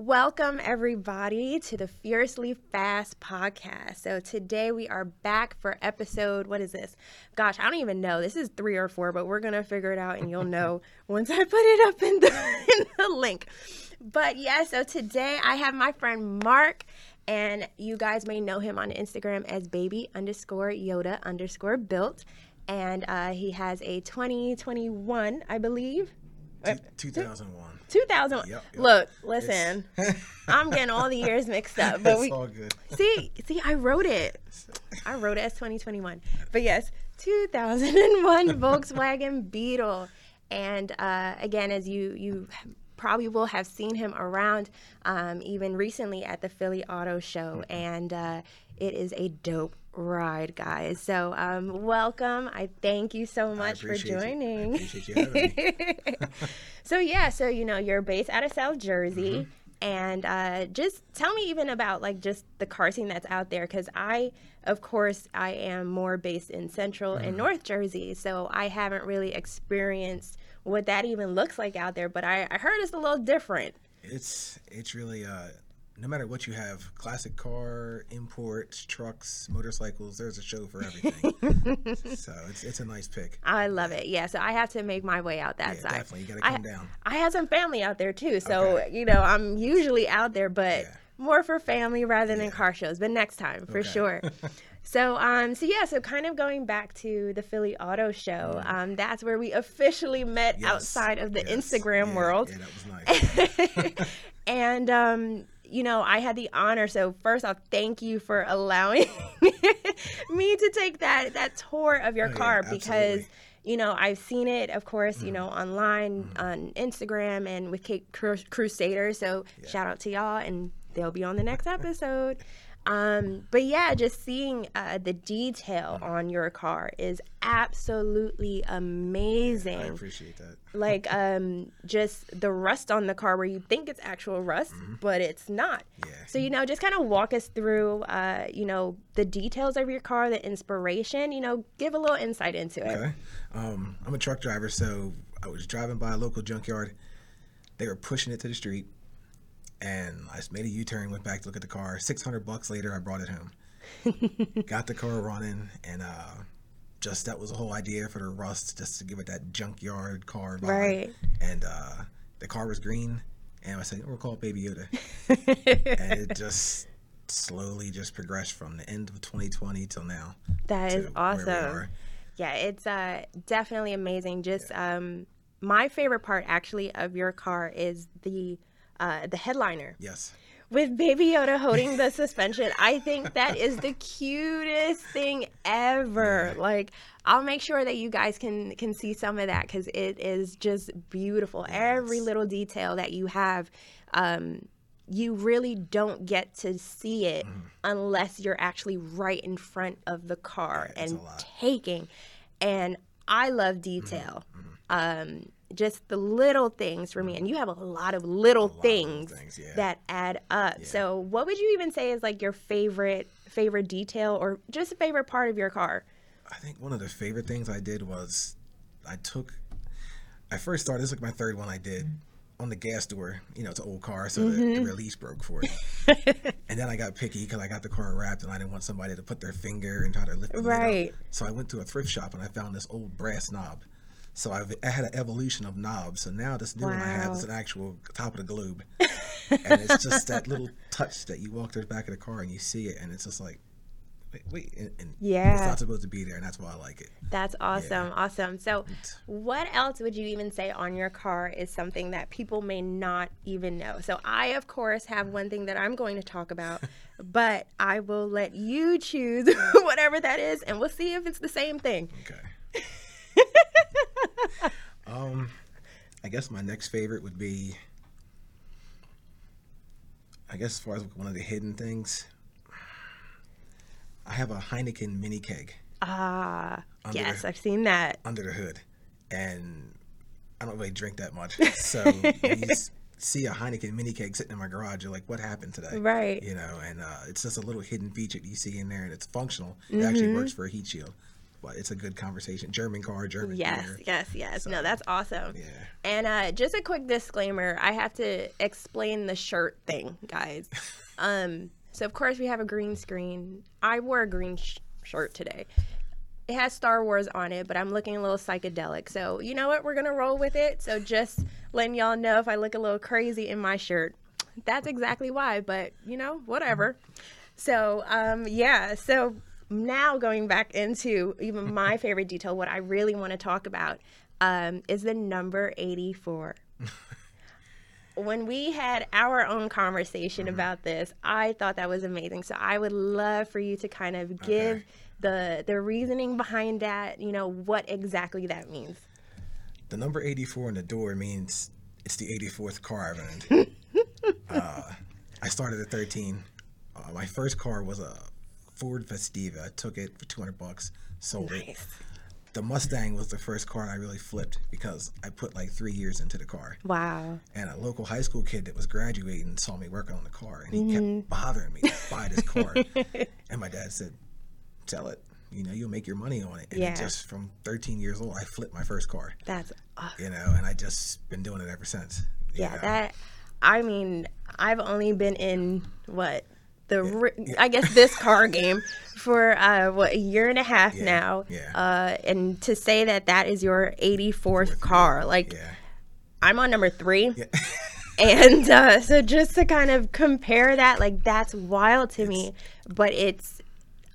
Welcome, everybody, to the Furiously Fast podcast. So, today we are back for episode, what is this? Gosh, I don't even know. This is three or four, but we're going to figure it out and you'll know once I put it up in the, in the link. But yeah, so today I have my friend Mark, and you guys may know him on Instagram as baby underscore Yoda underscore built. And uh, he has a 2021, I believe. Two, 2001. 2000. Yep, yep. Look, listen, I'm getting all the years mixed up, but It's we all good. see, see, I wrote it. I wrote it as 2021, but yes, 2001 Volkswagen Beetle, and uh, again, as you you probably will have seen him around, um, even recently at the Philly Auto Show, and uh, it is a dope ride, guys. So, um, welcome. I thank you so much for appreciate you. I joining. you having me. so yeah, so you know you're based out of South Jersey, Mm-hmm. and uh, just tell me even about like just the car scene that's out there, because I, of course, I am more based in Central and Mm-hmm. North Jersey, so I haven't really experienced what that even looks like out there. But I, I heard it's a little different. It's it's really uh, no matter what you have, classic car, imports, trucks, motorcycles. There's a show for everything. so it's it's a nice pick. I love it. Yeah, so I have to make my way out that Yeah, side. definitely. You gotta I, come down. I have some family out there too, so Okay. you know I'm usually out there, but Yeah. more for family rather than car shows. But next time for Okay. sure. so um, so yeah, so kind of going back to the Philly Auto Show, um, that's where we officially met Mm. Yes, outside of the yes, Instagram yeah, world. Yeah, that was nice. and um you know i had the honor. So first off thank you for allowing me to take that that tour of your Oh, yeah, car because. Mm-hmm. you know i've seen it of course you know online on instagram and with Kate Cru- crusader so shout out to y'all and they'll be on the next episode um, but yeah, just seeing uh, the detail Mm-hmm. on your car is absolutely amazing I appreciate that. like um just the rust on the car where you think it's actual rust but it's not Yeah. so you know just kind of walk us through uh you know the details of your car the inspiration you know give a little insight into it Okay. Um, I'm a truck driver, so I was driving by a local junkyard. They were pushing it to the street, and I just made a U-turn, went back to look at the car. Six hundred bucks later, I brought it home. Got the car running, and uh, just that was the whole idea for the rust, just to give it that junkyard car vibe. Right. And uh, the car was green, and I said, "We'll call it Baby Yoda," and it just slowly just progressed from the end of 2020 till now. that is awesome yeah it's uh definitely amazing just um my favorite part actually of your car is the uh the headliner Yes. with Baby Yoda holding the suspension. I think that is the cutest thing ever. Like, I'll make sure that you guys can can see some of that because it is just beautiful. Every little detail that you have. Um, you really don't get to see it Mm-hmm. unless you're actually right in front of the car Yeah, and taking. And I love detail. Um, just the little things for me, and you have a lot of little of little things, things, yeah. that add up. So, what would you even say is like your favorite favorite detail, or just a favorite part of your car? I think one of the favorite things I did was I took. I first started. This is like my third one I did on the gas door. You know, it's an old car, so the, the mm-hmm. release broke for it. and then I got picky because I got the car wrapped, and I didn't want somebody to put their finger and try to lift up. Right. So I went to a thrift shop and I found this old brass knob. So I've, I had an evolution of knobs. So now this new one I have is an actual top of the globe, and it's just that little touch that you walk to the back of the car and you see it, and it's just like, wait, wait, and, and it's not supposed to be there, and that's why I like it. That's awesome. Awesome. So, what else would you even say on your car is something that people may not even know? So, I, of course, have one thing that I'm going to talk about, but I will let you choose whatever that is, and we'll see if it's the same thing. Okay. um, I guess my next favorite would be. I guess as far as one of the hidden things, I have a Heineken mini keg Ah, Under yes, the- I've seen that. under the hood, and I don't really drink that much. So you see a Heineken mini keg sitting in my garage, you're like, "What happened today?" Right. You know, and uh, it's just a little hidden feature that you see in there, and it's functional. It actually works for a heat shield. But it's a good conversation. German car, German Yes, beer. yes, yes. No, that's awesome. Yeah. And uh, just a quick disclaimer: I have to explain the shirt thing, guys. um, so of course we have a green screen. I wore a green sh- shirt today. It has Star Wars on it, but I'm looking a little psychedelic. So you know what? We're gonna roll with it. So just letting y'all know if I look a little crazy in my shirt, that's exactly why. But you know, whatever. So um, yeah. So now going back into even my favorite detail, what I really want to talk about um, is the number 84. when we had our own conversation about this, I thought that was amazing. So I would love for you to kind of give Okay. the the reasoning behind that. You know what exactly that means. The number 84 in the door means it's the 84th car I've owned. uh, I started at 13. Uh, my first car was a Ford Festiva. I took it for 200 bucks, sold it. The Mustang was the first car I really flipped because I put like three years into the car. Wow. And a local high school kid that was graduating saw me working on the car and he Mm-hmm. kept bothering me to buy this car. and my dad said, Sell it. You know, you'll make your money on it. And Yeah. just from 13 years old, I flipped my first car That's awesome. you know, and I just been doing it ever since. Yeah, know. that. I mean, I've only been in what the ri- I guess this car game for uh, what a year and a half Yeah, now. yeah. Uh, and to say that that is your 84th car, like yeah, I'm on number three. yeah, And uh, so just to kind of compare that, like that's wild to me. But it's,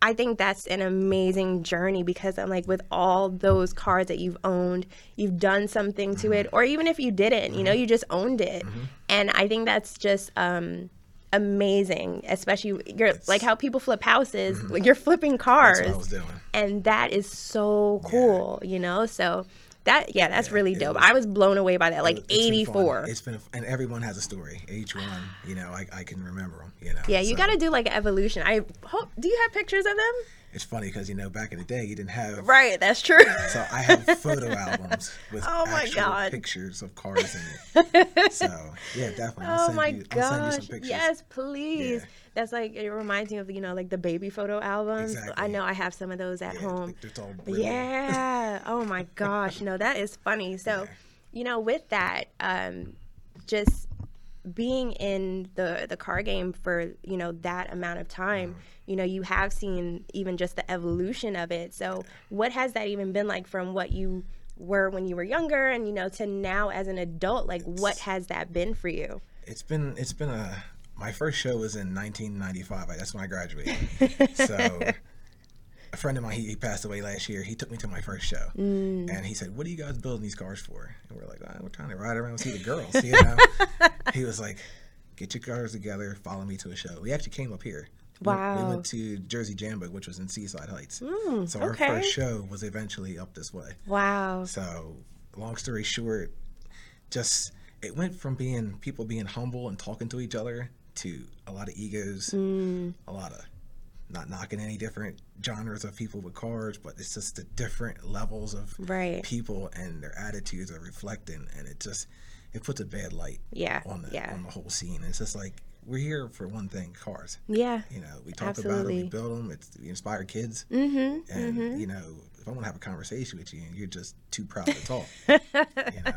I think that's an amazing journey because I'm like, with all those cars that you've owned, you've done something to it, or even if you didn't, you know, you just owned it. And I think that's just um, amazing, especially you're like how people flip houses, mm-hmm. like you're flipping cars that's what I was doing. and that is so cool, you know. So that yeah, that's really dope. was- I was blown away by that. Like It's been eighty four. It's been, and everyone has a story. Each one, you know, I, I can remember them. You know. Yeah, you so got to do like evolution. I hope. Do you have pictures of them? It's funny because you know back in the day you didn't have. Right, that's true. So I have photo albums with Oh my actual God. pictures of cars in it. So yeah, definitely. I'll oh my you, I'll send you gosh! Yes, please. Yeah. That's like it reminds me of you know like the baby photo albums. I know I have some of those at Yeah, home. it's all. Yeah. Oh my gosh. No, that is funny. So, Yeah. you know, with that, um, just being in the the car game for you know that amount of time, Mm-hmm. You know, you have seen even just the evolution of it. So, what has that even been like from what you were when you were younger, and you know, to now as an adult? Like, what has that been for you? It's been it's been a my first show was in 1995. That's when I graduated. so a friend of mine he, he passed away last year. He took me to my first show, Mm. and he said, "What are you guys building these cars for?" And we're like, "Ah, "We're trying to ride around and see the girls." You know? he was like, "Get your cars together. Follow me to a show." We actually came up here. We- We, went to Jersey Jambo, which was in Seaside Heights. Mm, so our okay. first show was eventually up this way. Wow. So, long story short, just it went from being people being humble and talking to each other to a lot of egos, Mm. a lot of not knocking any different genres of people with cars, but it's just the different levels of Right. people and their attitudes are reflecting, and it just it puts a bad light Yeah. on the Yeah. on the whole scene. It's just like we're here for one thing: cars. Yeah. You know, we talk about them, Absolutely. we build them. It's we inspire kids, Mm-hmm. and you know, if I want to have a conversation with you and you're just too proud to talk, you know.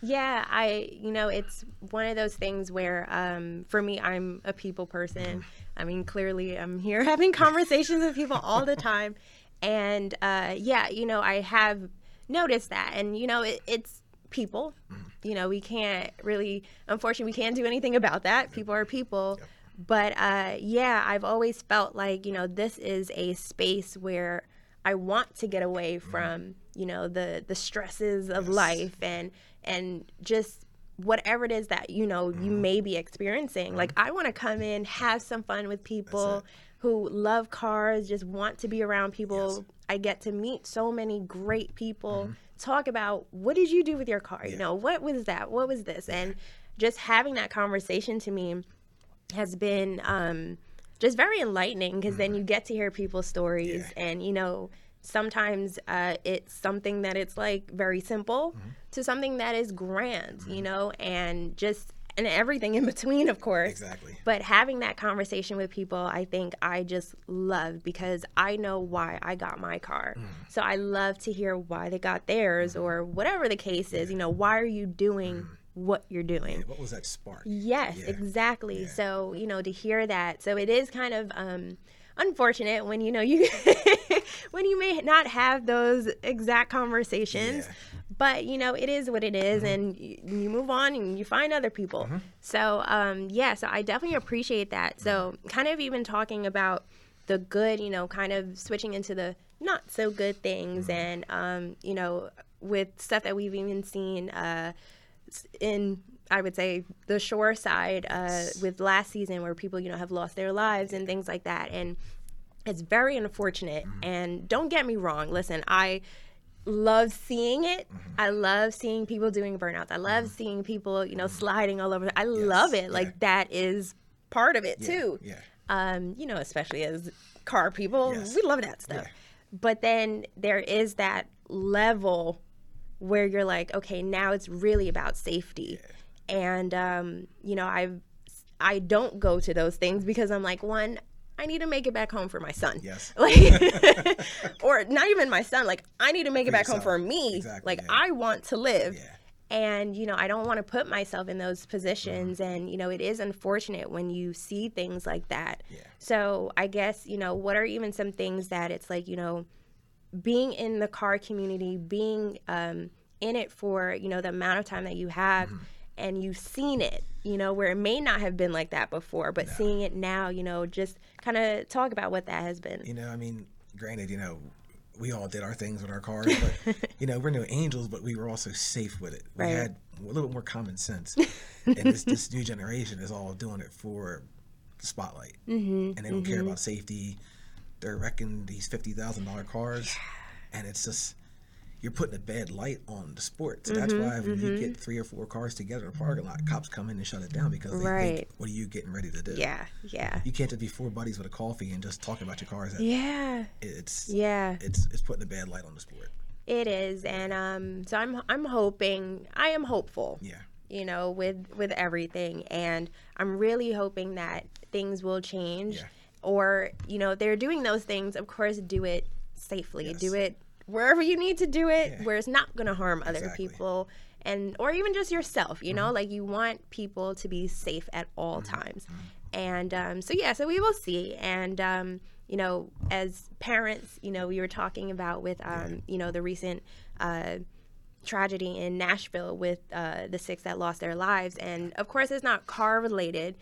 Yeah, I you know it's one of those things where um, for me I'm a people person. I mean clearly I'm here having conversations with people all the time, and uh, yeah, you know I have noticed that, and you know it, it's people. You know we can't really, unfortunately, we can't do anything about that. People are people. But uh, yeah, I've always felt like you know this is a space where I want to get away mm-hmm. from you know the the stresses of Yes. life and and just whatever it is that you know you mm-hmm. may be experiencing. Like mm-hmm. I want to come in, have some fun with people who love cars, just want to be around people. Yes. I get to meet so many great people. Talk about what did you do with your car? You know, what was that? What was this? And just having that conversation to me has been um, just very enlightening because then you get to hear people's stories Mm-hmm. Yeah. and you know sometimes uh, it's something that it's like very simple Mm-hmm. to something that is grand you know and just and everything in between, of course. Exactly. But having that conversation with people, I think I just love because I know why I got my car. Mm. So I love to hear why they got theirs Mm-hmm. or whatever the case is. You know, why are you doing what you're doing? What was that spark? Yes, Yeah. exactly. Yeah. So, you know, to hear that. So it is kind of um unfortunate when you know you when you may not have those exact conversations. Yeah. Mm-hmm. But you know, it is what it is, and y- you move on and you find other people. So, um, yeah, so I definitely appreciate that. So, kind of even talking about the good, you know, kind of switching into the not so good things, Mm-hmm. and um, you know, with stuff that we've even seen uh, in I would say the shore side uh, with last season where people you know have lost their lives and things like that and it's very unfortunate and don't get me wrong listen I love seeing it I love seeing people doing burnouts I love seeing people you know sliding all over I love it like yeah. that is part of it Yeah, too Yeah. um, you know, especially as car people, Yes. we love that stuff. Yeah. But then there is that level where you're like, okay, now it's really about safety. And um, you know, I've I don't go to those things because I'm like, one, I need to make it back home for my son. Yes. Like or not even my son, like I need to make it back home for me. Exactly, like yeah. I want to live Yeah. and you know i don't want to put myself in those positions and you know it is unfortunate when you see things like that Yeah. so i guess you know what are even some things that it's like you know being in the car community being um, in it for you know the amount of time that you have and you've seen it you know where it may not have been like that before but seeing it now you know just kind of talk about what that has been. You know, I mean, granted, you know, we all did our things with our cars, but you know, we're no angels, but we were also safe with it. We Right. had a little bit more common sense, and this this new generation is all doing it for the spotlight, mm-hmm, and they don't care about safety. They're wrecking these fifty thousand dollar cars, and it's just you're putting a bad light on the sport. So that's why when you get three or four cars together in a parking lot, cops come in and shut it down because they Right. think, "What are you getting ready to do?" yeah yeah You can't just be four buddies with a coffee and just talking about your cars. yeah It's yeah it's it's putting a bad light on the sport. It is, and um, so I'm I'm hoping I am hopeful, Yeah. you know, with with everything, and I'm really hoping that things will change, Yeah. or you know, they're doing those things. Of course, do it safely, Yes. do it wherever you need to do it, Yeah. where it's not going to harm other Exactly. people, and or even just yourself. You Mm-hmm. know, like you want people to be safe at all times, and um, so yeah, so we will see, and. Um, you know, as parents, you know, we were talking about with, um, you know, the recent uh, tragedy in Nashville with uh, the six that lost their lives. And of course, it's not car related,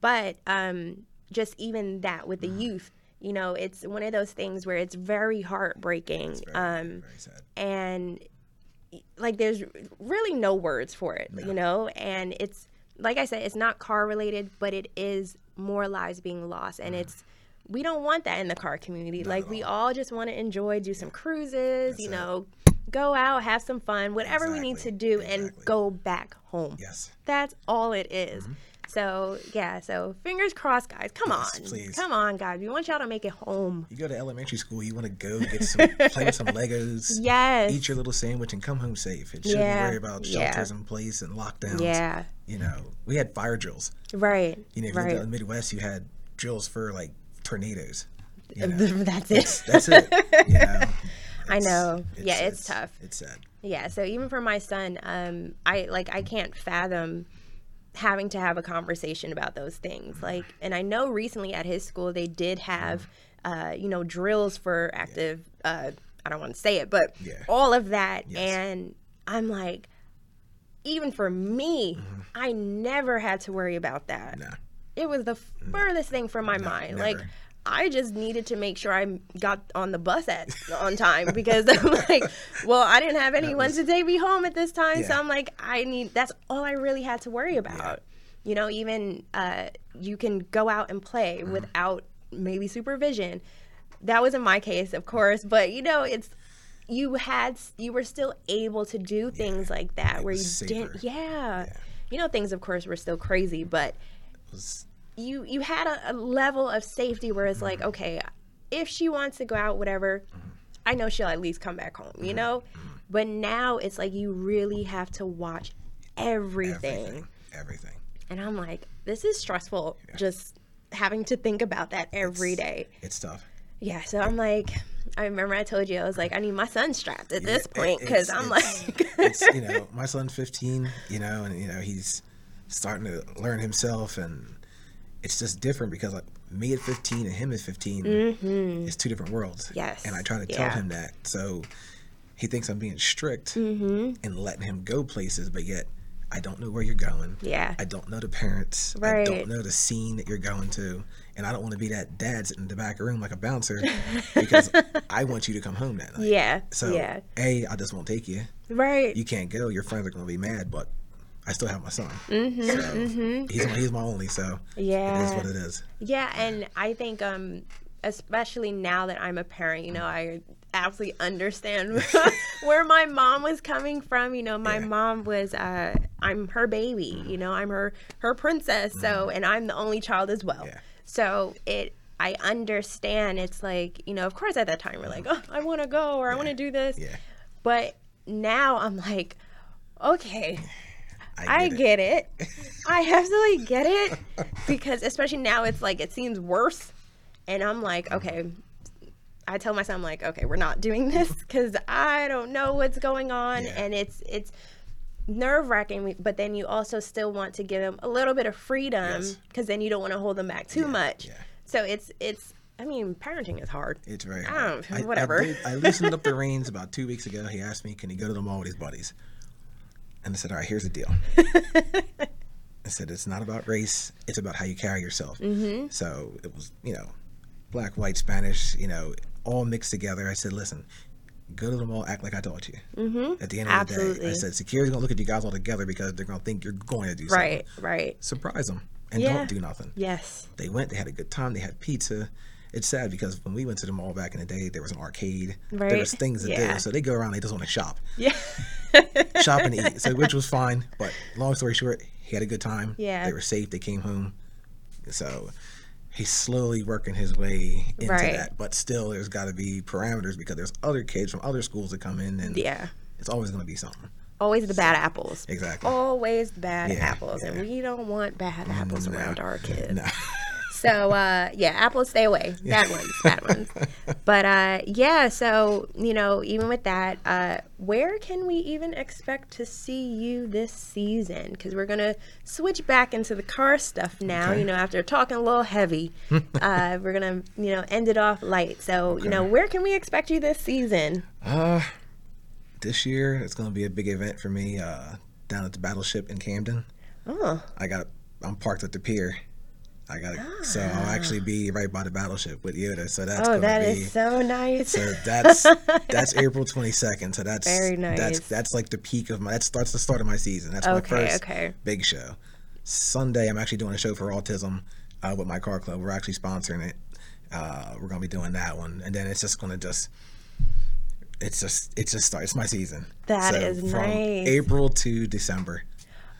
but um, just even that with the Mm-hmm. youth, you know, it's one of those things where it's very heartbreaking. Very, um, very and like there's really no words for it, you know, and it's like I said, it's not car related, but it is more lives being lost, and it's we don't want that in the car community. like at we all just want to enjoy, do some cruises, you know, go out, have some fun, whatever we need to Exactly, do, and go back home. Yes. That's all it is. So yeah, so fingers crossed, guys. Come Yes, on, please. come on, guys. We want y'all to make it home. You go to elementary school, you want to go get some play with some Legos, Yes. eat your little sandwich, and come home safe. It shouldn't Yeah, worry about yeah. shelters in place and lockdowns. Yeah. You know, we had fire drills. Right. You know, if right. in the Midwest, you had drills for like tornadoes. You know, That's it. that's it. You know, I It's- know. Yeah, it's tough. It's sad. Yeah, so even for my son, um, I like I can't fathom having to have a conversation about those things. Like, and I know recently at his school they did have, uh, you know, drills for active. Uh, I don't want to say it, but Yeah. all of that, Yes. and I'm like, even for me, I never had to worry about that. Nah. It was the furthest thing from my mind. Like never. I just needed to make sure I got on the bus at on time because I'm like, well, I didn't have anyone was- to take me home at this time, so I'm like, I need. That's all I really had to worry about. You know, even uh, you can go out and play Mm-hmm. without maybe supervision. That was in my case, of course, but you know, it's you had you were still able to do things like that where you was didn't. safer. Yeah. You know, things of course were still crazy, but It you you had a, a level of safety where it's like mm-hmm. okay if she wants to go out whatever mm-hmm. i know she'll at least come back home you mm-hmm. know but now it's like you really have to watch everything, everything. Everything. And I'm like, this is stressful just having to think about that every day. It's tough. Yeah, so I'm like, I remember I told you I was like, I need my son strapped at this point because it's- I'm it's- like, it's you know my son's 15 you know and you know he's starting to learn himself and it's just different because like me at 15 and him at 15 is two different worlds Mm-hmm. Yes, and i try to tell yeah. him that so he thinks i'm being strict Mm-hmm. and letting him go places but yet i don't know where you're going yeah, i don't know the parents right. i don't know the scene that you're going to and i don't want to be that dad sitting in the back room like a bouncer because i want you to come home that night yeah, so yeah, a i just won't take you right. you can't go. Your friends are going to be mad, but I still have my son. Mm-hmm, so He's, my, he's my only, so Yeah. is what it is. Yeah, and I think um especially now that I'm a parent, you know, I absolutely understand where my mom was coming from. You know, my Yeah. mom was uh I'm her baby, you know, I'm her her princess, so and I'm the only child as well. Mm-hmm. Yeah. So it I understand it's like, you know, of course at that time we're like, "Oh, I want to go or I want to do this." Yeah, But now I'm like, okay, I it. get it. I absolutely get it because especially now it's like it seems worse, and I'm like, mm-hmm. okay. I tell myself, I'm like, okay, we're not doing this mm-hmm. because I don't know what's going on, Yeah. and it's it's nerve wracking. But then you also still want to give them a little bit of freedom Yes. because then you don't want to hold them back too much. yeah. So it's it's. I mean, parenting is hard. It's very I hard. don't- whatever. I, did- I loosened up the reins about two weeks ago. He asked me, "Can he go to the mall with his buddies?" And I said, "All right, here's the deal." I said, "It's not about race. It's about how you carry yourself." Mm-hmm. So it was, you know, black, white, Spanish, you know, all mixed together. I said, "Listen." Go to the mall, act like I taught you. Mm-hmm. At the end of the day, I said security's gonna look at you guys all together because they're gonna think you're going to do something. Right, right. Surprise them and Yeah. don't do nothing. Yes. They went, they had a good time, they had pizza. It's sad because when we went to the mall back in the day, there was an arcade, there was things to Yeah. do. So they go around, they just want to shop, Yeah. shop and eat. So which was fine. But long story short, he had a good time. Yeah. they were safe. They came home. So he's slowly working his way into Right. that. But still, there's got to be parameters because there's other kids from other schools that come in, and Yeah. it's always going to be something. Always the bad apples. Exactly. Always the bad Yeah, apples. And we don't want bad apples mm, No. around our kids. No. So uh yeah, apples stay away. Bad ones, bad ones. But uh yeah, so you know, even with that, uh where can we even expect to see you this season? Because we're gonna switch back into the car stuff now. Okay. You know, after talking a little heavy, uh we're gonna you know end it off light. So you know, where can we expect you this season? Uh, this year it's going to be a big event for me. Uh, down at the Battleship in Camden. Oh, I got. I'm parked at the pier. I got. to So I'll actually be right by the Battleship with Yoda. So that's oh, that be. is so nice. so that's that's April 22nd. So that's Very nice. That's that's like the peak of my. That starts the start of my season. That's my first okay. big show. Sunday, I'm actually doing a show for autism uh, with my car club. We're actually sponsoring it. Uh, we're gonna be doing that one, and then it's just gonna just. It's just it's just start. It's my season. That is is from nice. April to December.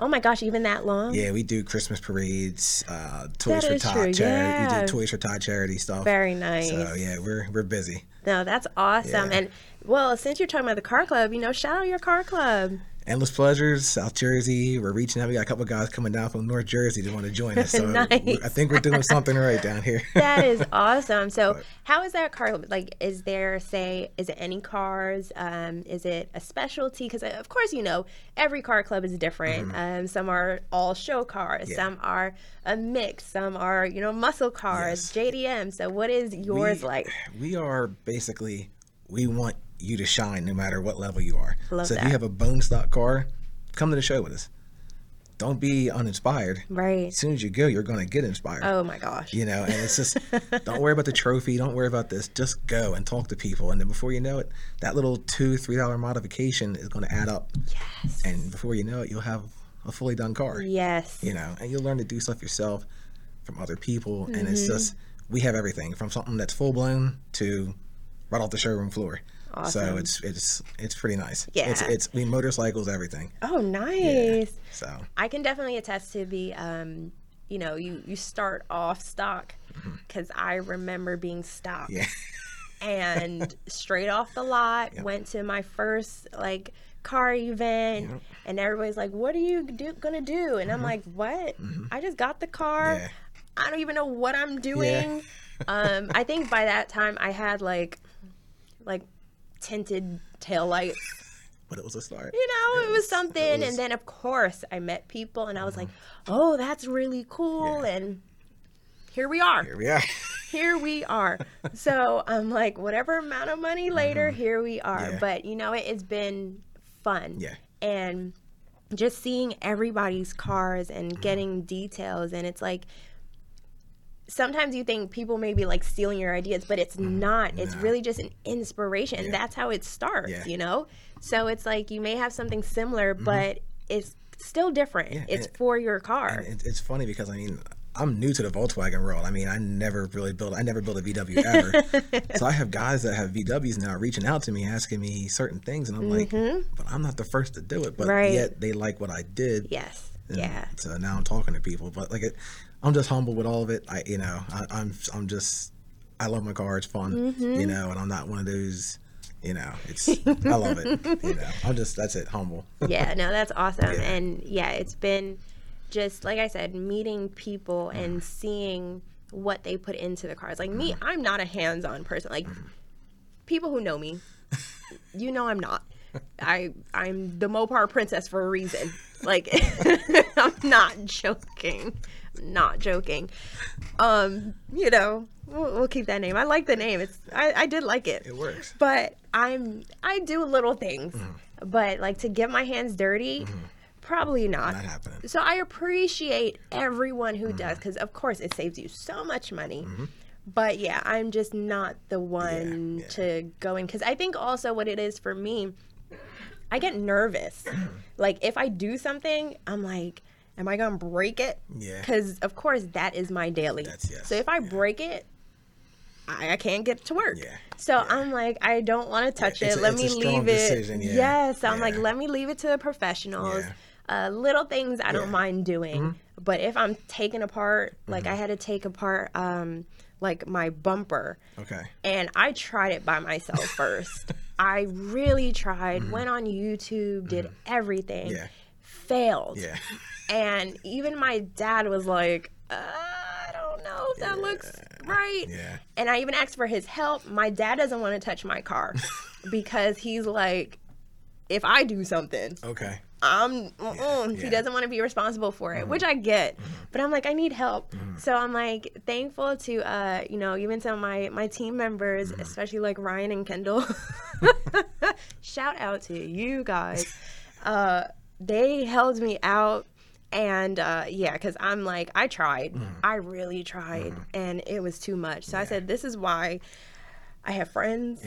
Oh my gosh, even that long? Yeah, we do Christmas parades, uh, Toys That for Tots true, charity. yeah. We do Toys for Tots charity stuff. Very nice. So yeah, we're we're busy. No, that's awesome. Yeah. And well, since you're talking about the car club, you know, shout out your car club. Endless Pleasures, South Jersey. We're reaching out. We got a couple guys coming down from North Jersey that want to join us. So Nice. I think we're doing something right down here. That is awesome. So, how is that car? Like, is there, say, is it any cars? Um, is it a specialty? Because of course, you know, every car club is different. Um, some are all show cars. Mm-hmm. Yeah. Some are a mix. Some are, you know, muscle cars, JDM. So, what is yours We- like? We are basically we want you to shine no matter what level you are. Love so if you have a bone stock car, come to the show with us. Don't be uninspired. Right. As soon as you go, you're going to get inspired. Oh my gosh. You know, and it's just don't worry about the trophy, don't worry about this. Just go and talk to people, and then before you know it, that little two, three dollar modification is going to add up, Yes. and before you know it, you'll have a fully done car. Yes. You know, and you'll learn to do stuff yourself from other people, and Mm-hmm. it's just we have everything from something that's full blown to right off the showroom floor. So it's it's it's pretty nice. Yeah. It's it's we motorcycles everything. Oh, nice. So I can definitely attest to the, um, you know, you you start off stock because I remember being stock Mm-hmm. yeah. and straight off the lot went to my first like car event Yep. and everybody's like what are you do, gonna do and i'm like what i just got the car Mm-hmm. Yeah. i don't even know what i'm doing yeah. um i think by that time i had like like tinted tail lights But it was a start. you know it, was, was- it something was- Mm-hmm. and then of course i met people and i was like oh that's really cool Yeah. and here we are Here we are. here we are. So I'm like, whatever amount of money later, here we are. Mm-hmm. Yeah. But you know, it, it's been fun. Yeah. And just seeing everybody's cars and Mm-hmm. getting details. And it's like, sometimes you think people may be like stealing your ideas, but it's not. It's Mm-hmm. Really just an inspiration. Yeah. That's how it starts, Yeah. you know? So it's like you may have something similar, but it's still different. Mm-hmm. Yeah, it's for your car. And it's funny because I mean, I'm new to the Volkswagen world. I mean, I never really built. I never built a VW ever. so I have guys that have VWs now reaching out to me, asking me certain things, and I'm like, but I'm not the first to do it. But Mm-hmm. Right. yet they like what I did. yes. And Yeah. So now I'm talking to people, but like, it, I'm just humble with all of it. I, you know, I, I'm, I'm just, I love my car. It's fun, Mm-hmm. you know, and I'm not one of those, you know, it's, I love it. You know, I'm just, that's it, humble. yeah, no, that's awesome. Yeah. And yeah, it's been just like I said, meeting people Mm. and seeing what they put into the cars. Like Mm-hmm. me, I'm not a hands-on person. Like people who know me, you know I'm not. I I'm the Mopar princess for a reason. Like I'm not joking. Not joking. Um, you know, we'll, we'll keep that name. I like the name. It's I, I did like it It works. but I'm I do little things, Mm-hmm. but like to get my hands dirty, probably not. Not happening. So I appreciate everyone who Mm-hmm. does because of course it saves you so much money. But yeah, I'm just not the one yeah. to go in because I think also what it is for me, I get nervous. like if I do something, I'm like, am I gonna break it? Yeah. Because of course that is my daily. That's- yes, So if I yeah. break it, I, I can't get to work. Yeah, So I'm like, I don't want to touch it. a- let me leave it. decision, yeah, Yes. I'm like, let me leave it to the professionals. Yeah. Uh, little things I don't Yeah. Mm-hmm. mind doing. But if I'm taking apart, like I had to take apart, um, like my bumper, Okay. and I tried it by myself first. I really tried. Went on YouTube, did everything. Mm-hmm. Yeah. Failed. Yeah. And even my dad was like, uh, I don't know if that looks right. Yeah. And I even asked for his help. My dad doesn't want to touch my car because he's like, if I do something, Okay. I'm, mm-mm. he yeah. Mm-hmm. doesn't want to be responsible for it, which I get. But I'm like, I need help. So I'm like thankful to, uh, you know, even some of my, my team members, Mm-hmm. especially like Ryan and Kendall. Shout out to you guys. Uh, they held me out. And uh, yeah, because I'm like, I tried. Mm-hmm. I really tried. And it was too much. So I said, this is why I have friends.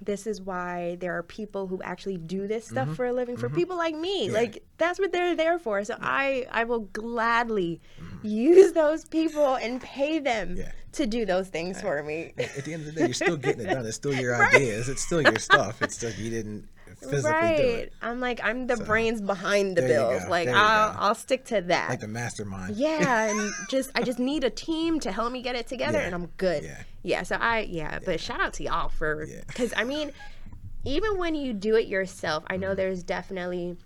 This is why there are people who actually do this stuff Mm-hmm. for a living. For people like me, like that's what they're there for. So I, I will gladly use those people and pay them Mm-hmm. Yeah. to do those things for me. At the end of the day, you're still getting it done. It's still your ideas. It's still your stuff. It's just you didn't physically do Right. it. I'm like I'm the brains behind the bills. Like There I'll. I'll stick to that. Like the mastermind. yeah, and just I just need a team to help me get it together, Yeah. and I'm good. Yeah. Yeah. So I yeah, but shout out to y'all for Yeah. because I mean, even when you do it yourself, I Mm-hmm. know there's definitely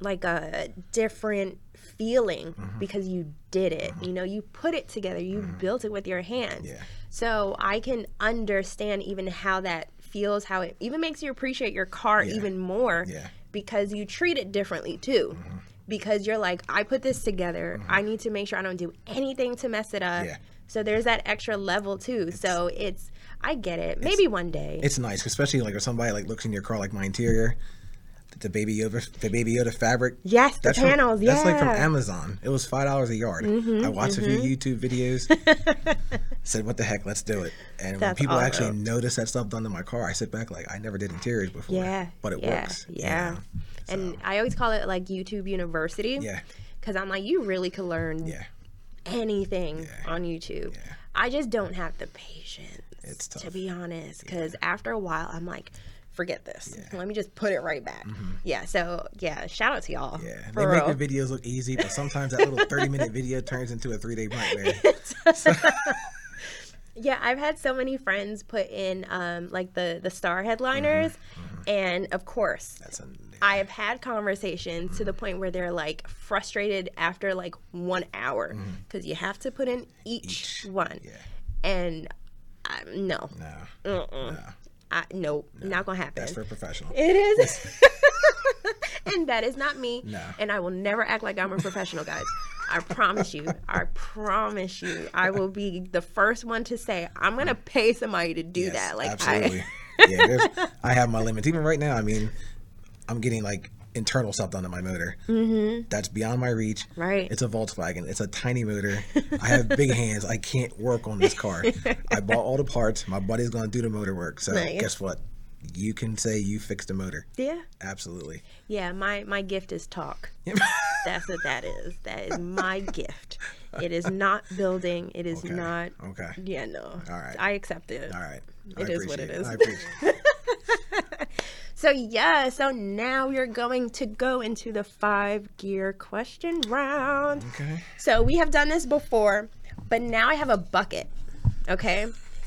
like a different feeling Mm-hmm. because you did it. You know, you put it together, you built it with your hands. Yeah. So I can understand even how that feels, how it even makes you appreciate your car Yeah. even more Yeah. because you treat it differently too. Mm-hmm. Because you're like, I put this together. I need to make sure I don't do anything to mess it up. Yeah. So there's that extra level too. so it's, I get it. Maybe one day. It's nice, especially like if somebody like looks in your car, like my interior, the baby Yoda, the baby Yoda fabric. yes, the That's from- panels. yeah. That's like from Amazon. It was five dollars a yard. Mm-hmm, I watched a few mm-hmm. YouTube videos. said, "What the heck? Let's do it." And when That's people actually awesome. notice that stuff done to my car, I sit back like I never did interiors before. Yeah. but it yeah, works. you Yeah. know? And I always call it like YouTube University. Yeah. Because I'm like, you really could learn Yeah. anything Yeah. on YouTube. Yeah. I just don't have the patience. It's tough. To be honest. Because after a while, I'm like, forget this. Yeah. Mm-hmm. Let me just put it right back. Yeah. So, yeah, shout out to y'all. Yeah, they make real. the videos look easy, but sometimes that little thirty-minute video turns into a three-day nightmare. Yeah, I've had so many friends put in um, like the the star headliners, Mm-hmm. And of course, That's a, I have had conversations to the point where they're like frustrated after like one hour because you have to put in each, Each, one. yeah. And I, no, no. uh-uh. I, nope, not gonna happen. That's for a professional. It is. and that is not me. No. And I will never act like I'm a professional, guys. I promise you. I promise you. I will be the first one to say, I'm to pay somebody to do Yes, that. Like, absolutely. I. yeah, I have my limits. Even right now, I mean, I'm getting like internal stuff done to my motor. Mm-hmm. That's beyond my reach. Right. It's a Volkswagen. It's a tiny motor. I have big hands. I can't work on this car. I bought all the parts. My buddy's gonna do the motor work. So Nice. guess what? You can say you fixed the motor. Yeah. Absolutely. Yeah. My, my gift is talk. That's what that is. That is my gift. It is not building. It is Okay. not. Okay. Yeah, no. All right. I accept it. All right. It is what it is. I appreciate it. So yeah, so now we're going to go into the five gear question round. Okay. So we have done this before, but now I have a bucket. Okay.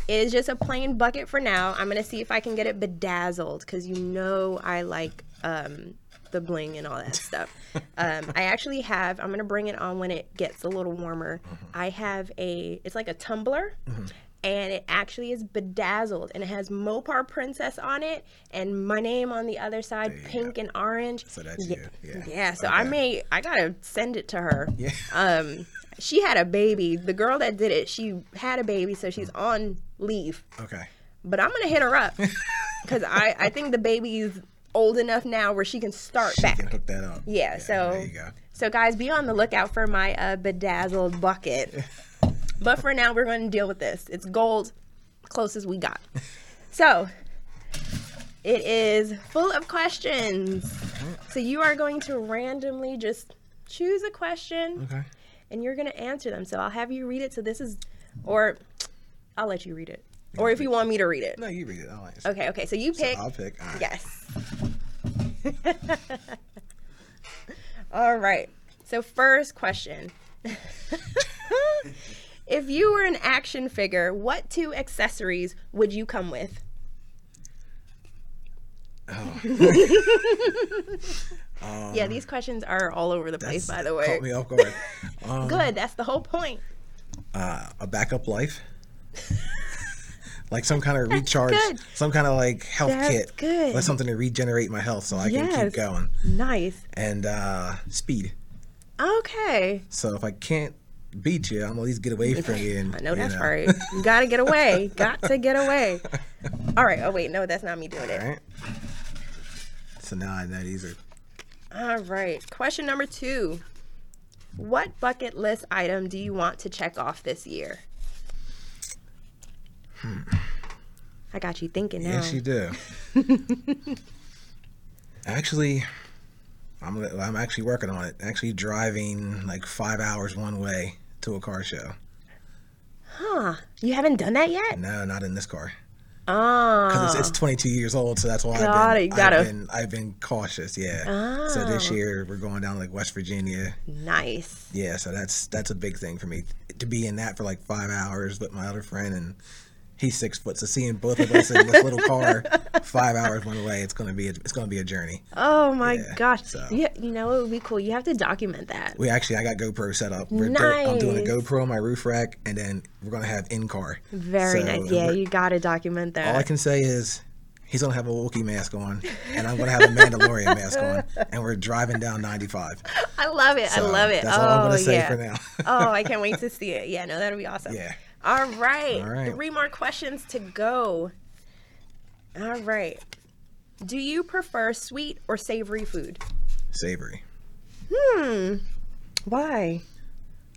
It is just a plain bucket for now. I'm gonna see if I can get it bedazzled because you know I like um, the bling and all that stuff. Um, I actually have. I'm gonna bring it on when it gets a little warmer. I have a. It's like a tumbler. And it actually is bedazzled, and it has Mopar Princess on it, and my name on the other side, pink and orange. So that's yeah, you. Yeah. yeah. So I Okay. may, I gotta send it to her. Yeah. Um, she had a baby. The girl that did it, she had a baby, so she's on leave. Okay. But I'm gonna hit her up because I I think the baby's old enough now where she can start She back. can hook that up. Yeah, so- there you go. So guys, be on the lookout for my uh, bedazzled bucket. but for now, we're going to deal with this. It's gold, closest we got. So it is full of questions. So you are going to randomly just choose a question Okay. and you're going to answer them. So I'll have you read it. So this is, or I'll let you read it. Or if you want me to read it. No, you read it. I'll answer. Okay, okay. So you pick. I'll pick. All right. Yes. All right. So, first question. if you were an action figure, what two accessories would you come with? Oh. yeah, these questions are all over the place, by the way. Caught me off guard. Um, Good. That's the whole point. uh, a backup life. like some kind of recharge, some kind of like health That's kit. good. Like something to regenerate my health so I can keep going. Nice. And uh, speed. Okay. So if I can't beat you, I'm at least get away from you. And, I know that's right. You gotta get away. Got to get away. All right. Oh wait, no, that's not me doing it. All right. So now I know these are All right. Question number two. What bucket list item do you want to check off this year? Hmm. I got you thinking now. Yes, you do. actually, I'm I'm actually working on it. Actually, driving like five hours one way to a car show. huh. You haven't done that yet? No, not in this car ah. Oh. because it's, it's 22 years old, so that's why Got I've, it, been, I've been I've been cautious. Yeah. So this Oh. year we're going down to like West Virginia. nice. Yeah, so that's that's a big thing for me to be in that for like five hours with my other friend and. He's six foot, so seeing both of us in this little car, five hours one way, it's gonna be a, it's gonna be a journey. Oh my Yeah, gosh. so- Yeah, you know it would be cool. You have to document that. We actually, I got GoPro set up. We're do- I'm doing a GoPro on my roof rack, and then we're gonna have in car. Very So, nice. Yeah, you gotta document that. All I can say is he's gonna have a Wookiee mask on, and I'm gonna have a Mandalorian mask on, and we're driving down 95. I love it. I love it. That's oh all I'm gonna oh, say yeah. for now. oh, I can't wait to see it. Yeah, no, that'll be awesome. yeah. All right. All right. Three more questions to go. All right. Do you prefer sweet or savory food? Savory. Hmm. Why?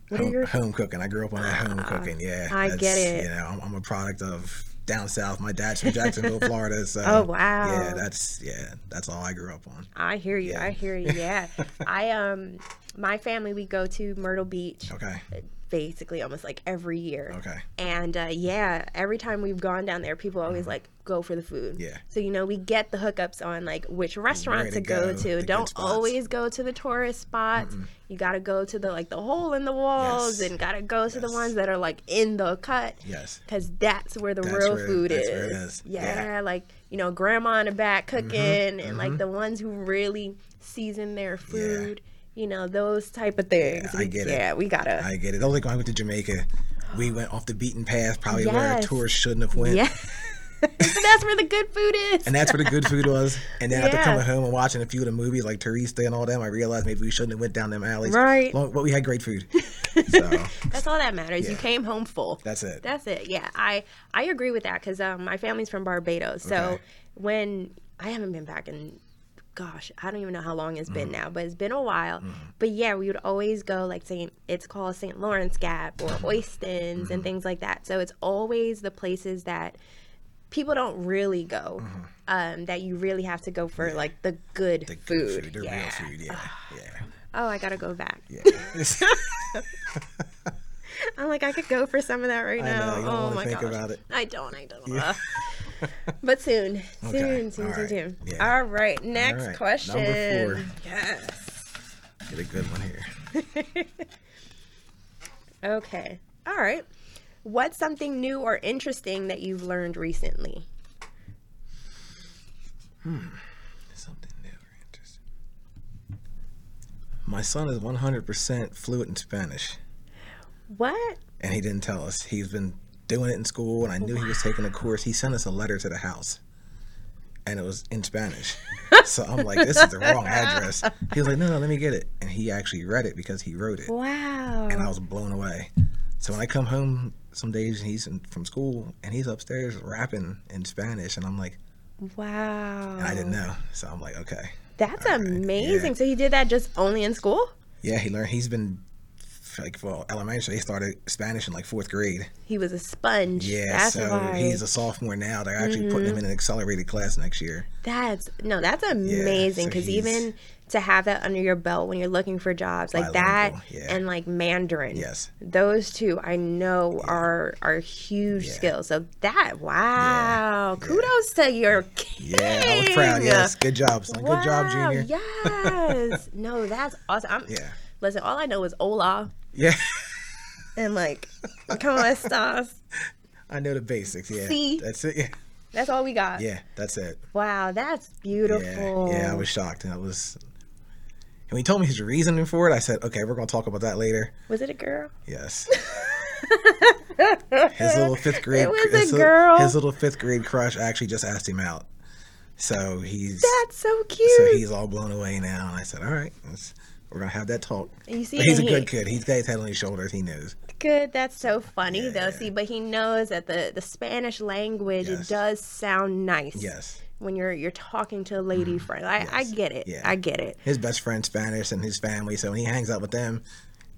What are Home, your home cooking. I grew up on that home cooking. Yeah. I get it. You know, I'm, I'm a product of down south. My dad's from Jacksonville, Florida. So. Oh, wow. Yeah, that's yeah, that's all I grew up on. I hear you. I hear you. Yeah. I um my family we go to Myrtle Beach Okay. Basically almost like every year. Okay. And uh, yeah, every time we've gone down there, people always like go for the food. Mm-hmm. Yeah. So you know, we get the hookups on like which restaurant to to go, go, to. Don't always go to the tourist spots. You got to go to the like the hole in the walls, Yes. and got to go to the ones that are like in the cut. Yes. Cause that's where the That's real where- food that's is. where it is. Yeah, Yeah. like you know, grandma in the back Mm-hmm. cooking and like the ones who really season their food. You know, those type of things. I We- get it. Yeah, we gotta. I get it. Only when I went to Jamaica, we went off the beaten path, probably where Yes. tourists shouldn't have went. yeah. so that's where the good food is. And that's where the good food was. And then after coming home and watching a few of the movies like Teresa and all them, I realized maybe we shouldn't have went down them alleys. Right. Long- But we had great food. So That's all that matters. You came home full. that's it. That's it. Yeah, I I agree with that because um, my family's from Barbados. So Okay. when I haven't been back in, gosh, I don't even know how long it's Mm. been now, but it's been a while. But yeah, we would always go like Saint. It's called Saint Lawrence Gap or Oistins Mm-hmm. and things like that. So it's always the places that people don't really go. Um, that you really have to go for like the good Mm-hmm. the food. food, the yeah. real food. Yeah. Yeah. Oh, I gotta go back. Yeah. I'm like, I could go for some of that right I know, now. don't oh my think gosh. about it. I don't. I don't. Ugh. but soon, soon, Okay, soon, all soon, right, soon. yeah. All right. Next right, question. number four. Yes. Get a good one here. Okay. All right. What's something new or interesting that you've learned recently? Hmm. Something new or interesting. My son is 100% fluent in Spanish, What? and he didn't tell us. He's been doing it in school, and I knew he was taking a course. He sent us a letter to the house, and it was in Spanish. so I'm like, this is the wrong address. He was like, no, no, let me get it. And he actually read it because he wrote it, Wow. and I was blown away. So when I come home some days, and he's in, from school, and he's upstairs rapping in Spanish, and I'm like, wow. and I didn't know. So I'm like, okay. That's All right, amazing. yeah. So he did that just only in school? Yeah, he learned. He's been like well elementary. So he started Spanish in like fourth grade. He was a sponge. Yeah, That's so why. Mm-hmm. he's a sophomore now. They're actually putting him in an accelerated class next year. That's no, that's amazing so because he's- even to have that under your belt when you're looking for jobs like that yeah. and like Mandarin. Yes. Those two I know are are huge Yeah. skills. So that wow. yeah. Kudos to your Yeah, I was proud. Yes, good job, son. Good job, Junior. Yes. no, that's awesome. I'm, Yeah, Listen, all I know is hola yeah. and like como estas. I know the basics. Yeah, See? that's it. Yeah, That's all we got. yeah, that's it. Wow, that's beautiful. yeah. I was shocked, and I was. And when he told me his reasoning for it, I said, "Okay, we're gonna talk about that later." Was it a girl? Yes. his little fifth grade. It was a his, girl. His little fifth grade crush actually just asked him out, so he's That's so cute. so he's all blown away now. And I said, "All right, let's, we're gonna have that talk." you see, he's a he- good kid. He's got his head on his shoulders. He knows. good. That's so funny Yeah, though. yeah. See, but he knows that the the Spanish language Yes. does sound nice. Yes. When you're you're talking to a lady friend, I I get it. Yeah. I get it. His best friend's Spanish and his family, so when he hangs out with them,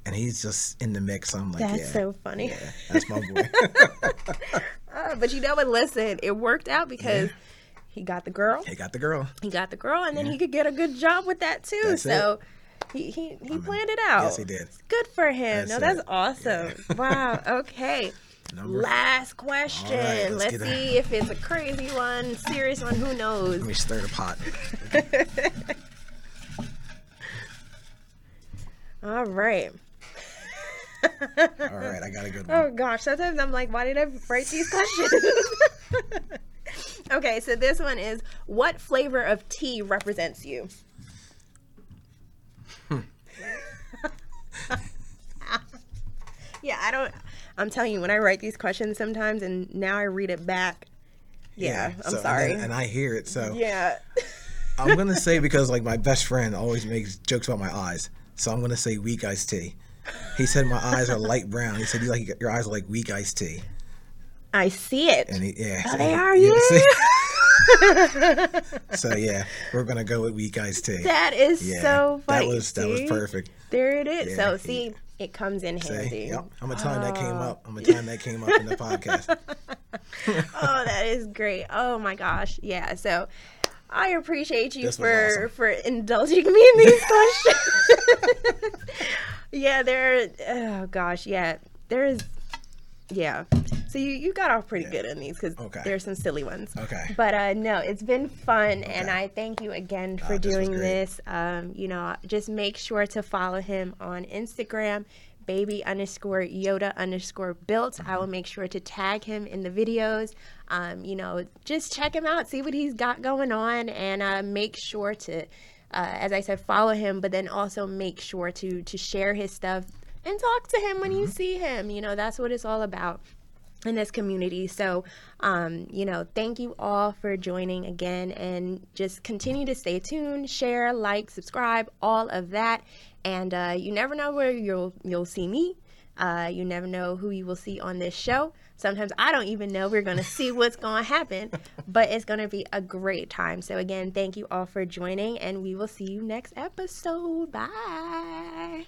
and he's just in the mix, I'm like, That's yeah, so funny. yeah, that's my boy. Uh, but you know what? Listen, it worked out because he got the girl. he got the girl. He got the girl, and then he could get a good job with that too. That's it. He, he, he planned it out. Yes, he did. Good for him. That's no, that's it. awesome. Wow. Okay. Number. Last question. let's let's it. see if it's a crazy one, serious one. Who knows? Let me stir the pot. All right. All right, I got a good one. Oh gosh, sometimes I'm like, why did I write these questions? okay, so this one is what flavor of tea represents you? Yeah, I don't I'm telling you when I write these questions sometimes and now I read it back. Yeah, I'm so- and sorry. then- and I hear it, so yeah. I'm gonna say because like my best friend always makes jokes about my eyes, so I'm gonna say weak iced tea. He said my eyes are light brown. He said you like your eyes are like weak iced tea, I see it. and he, yeah, Oh, so they he- are, yeah, yeah. so yeah, we're gonna go with weak iced tea. that is yeah, so funny. that was that was perfect. There it is. Yeah, so see, it comes in See, handy. yep, I'm gonna tell him that came Oh. up. I'm gonna oh. tell that came up in the podcast. oh, that is great. Oh my gosh. Yeah. So I appreciate you for awesome. for indulging me in these questions. yeah, there oh gosh, yeah. There's yeah. So you you got off pretty good in these cuz Okay. there's some silly ones. Okay. But uh no, it's been fun and I thank you again for Ah, doing great. this. Um you know, just make sure to follow him on Instagram baby underscore yoda underscore built i will Mm-hmm. make sure to tag him in the videos um, you know, just check him out, see what he's got going on, and uh, make sure to, uh, as I said, follow him, but then also make sure to to share his stuff and talk to him when you see him. You know, that's what it's all about in this community. So, um, you know, thank you all for joining again and just continue to stay tuned, share, like, subscribe, all of that. And uh, you never know where you'll you'll see me. Uh, you never know who you will see on this show. Sometimes I don't even know we're going to see what's going to happen, but it's going to be a great time. So, again, thank you all for joining, and we will see you next episode. Bye.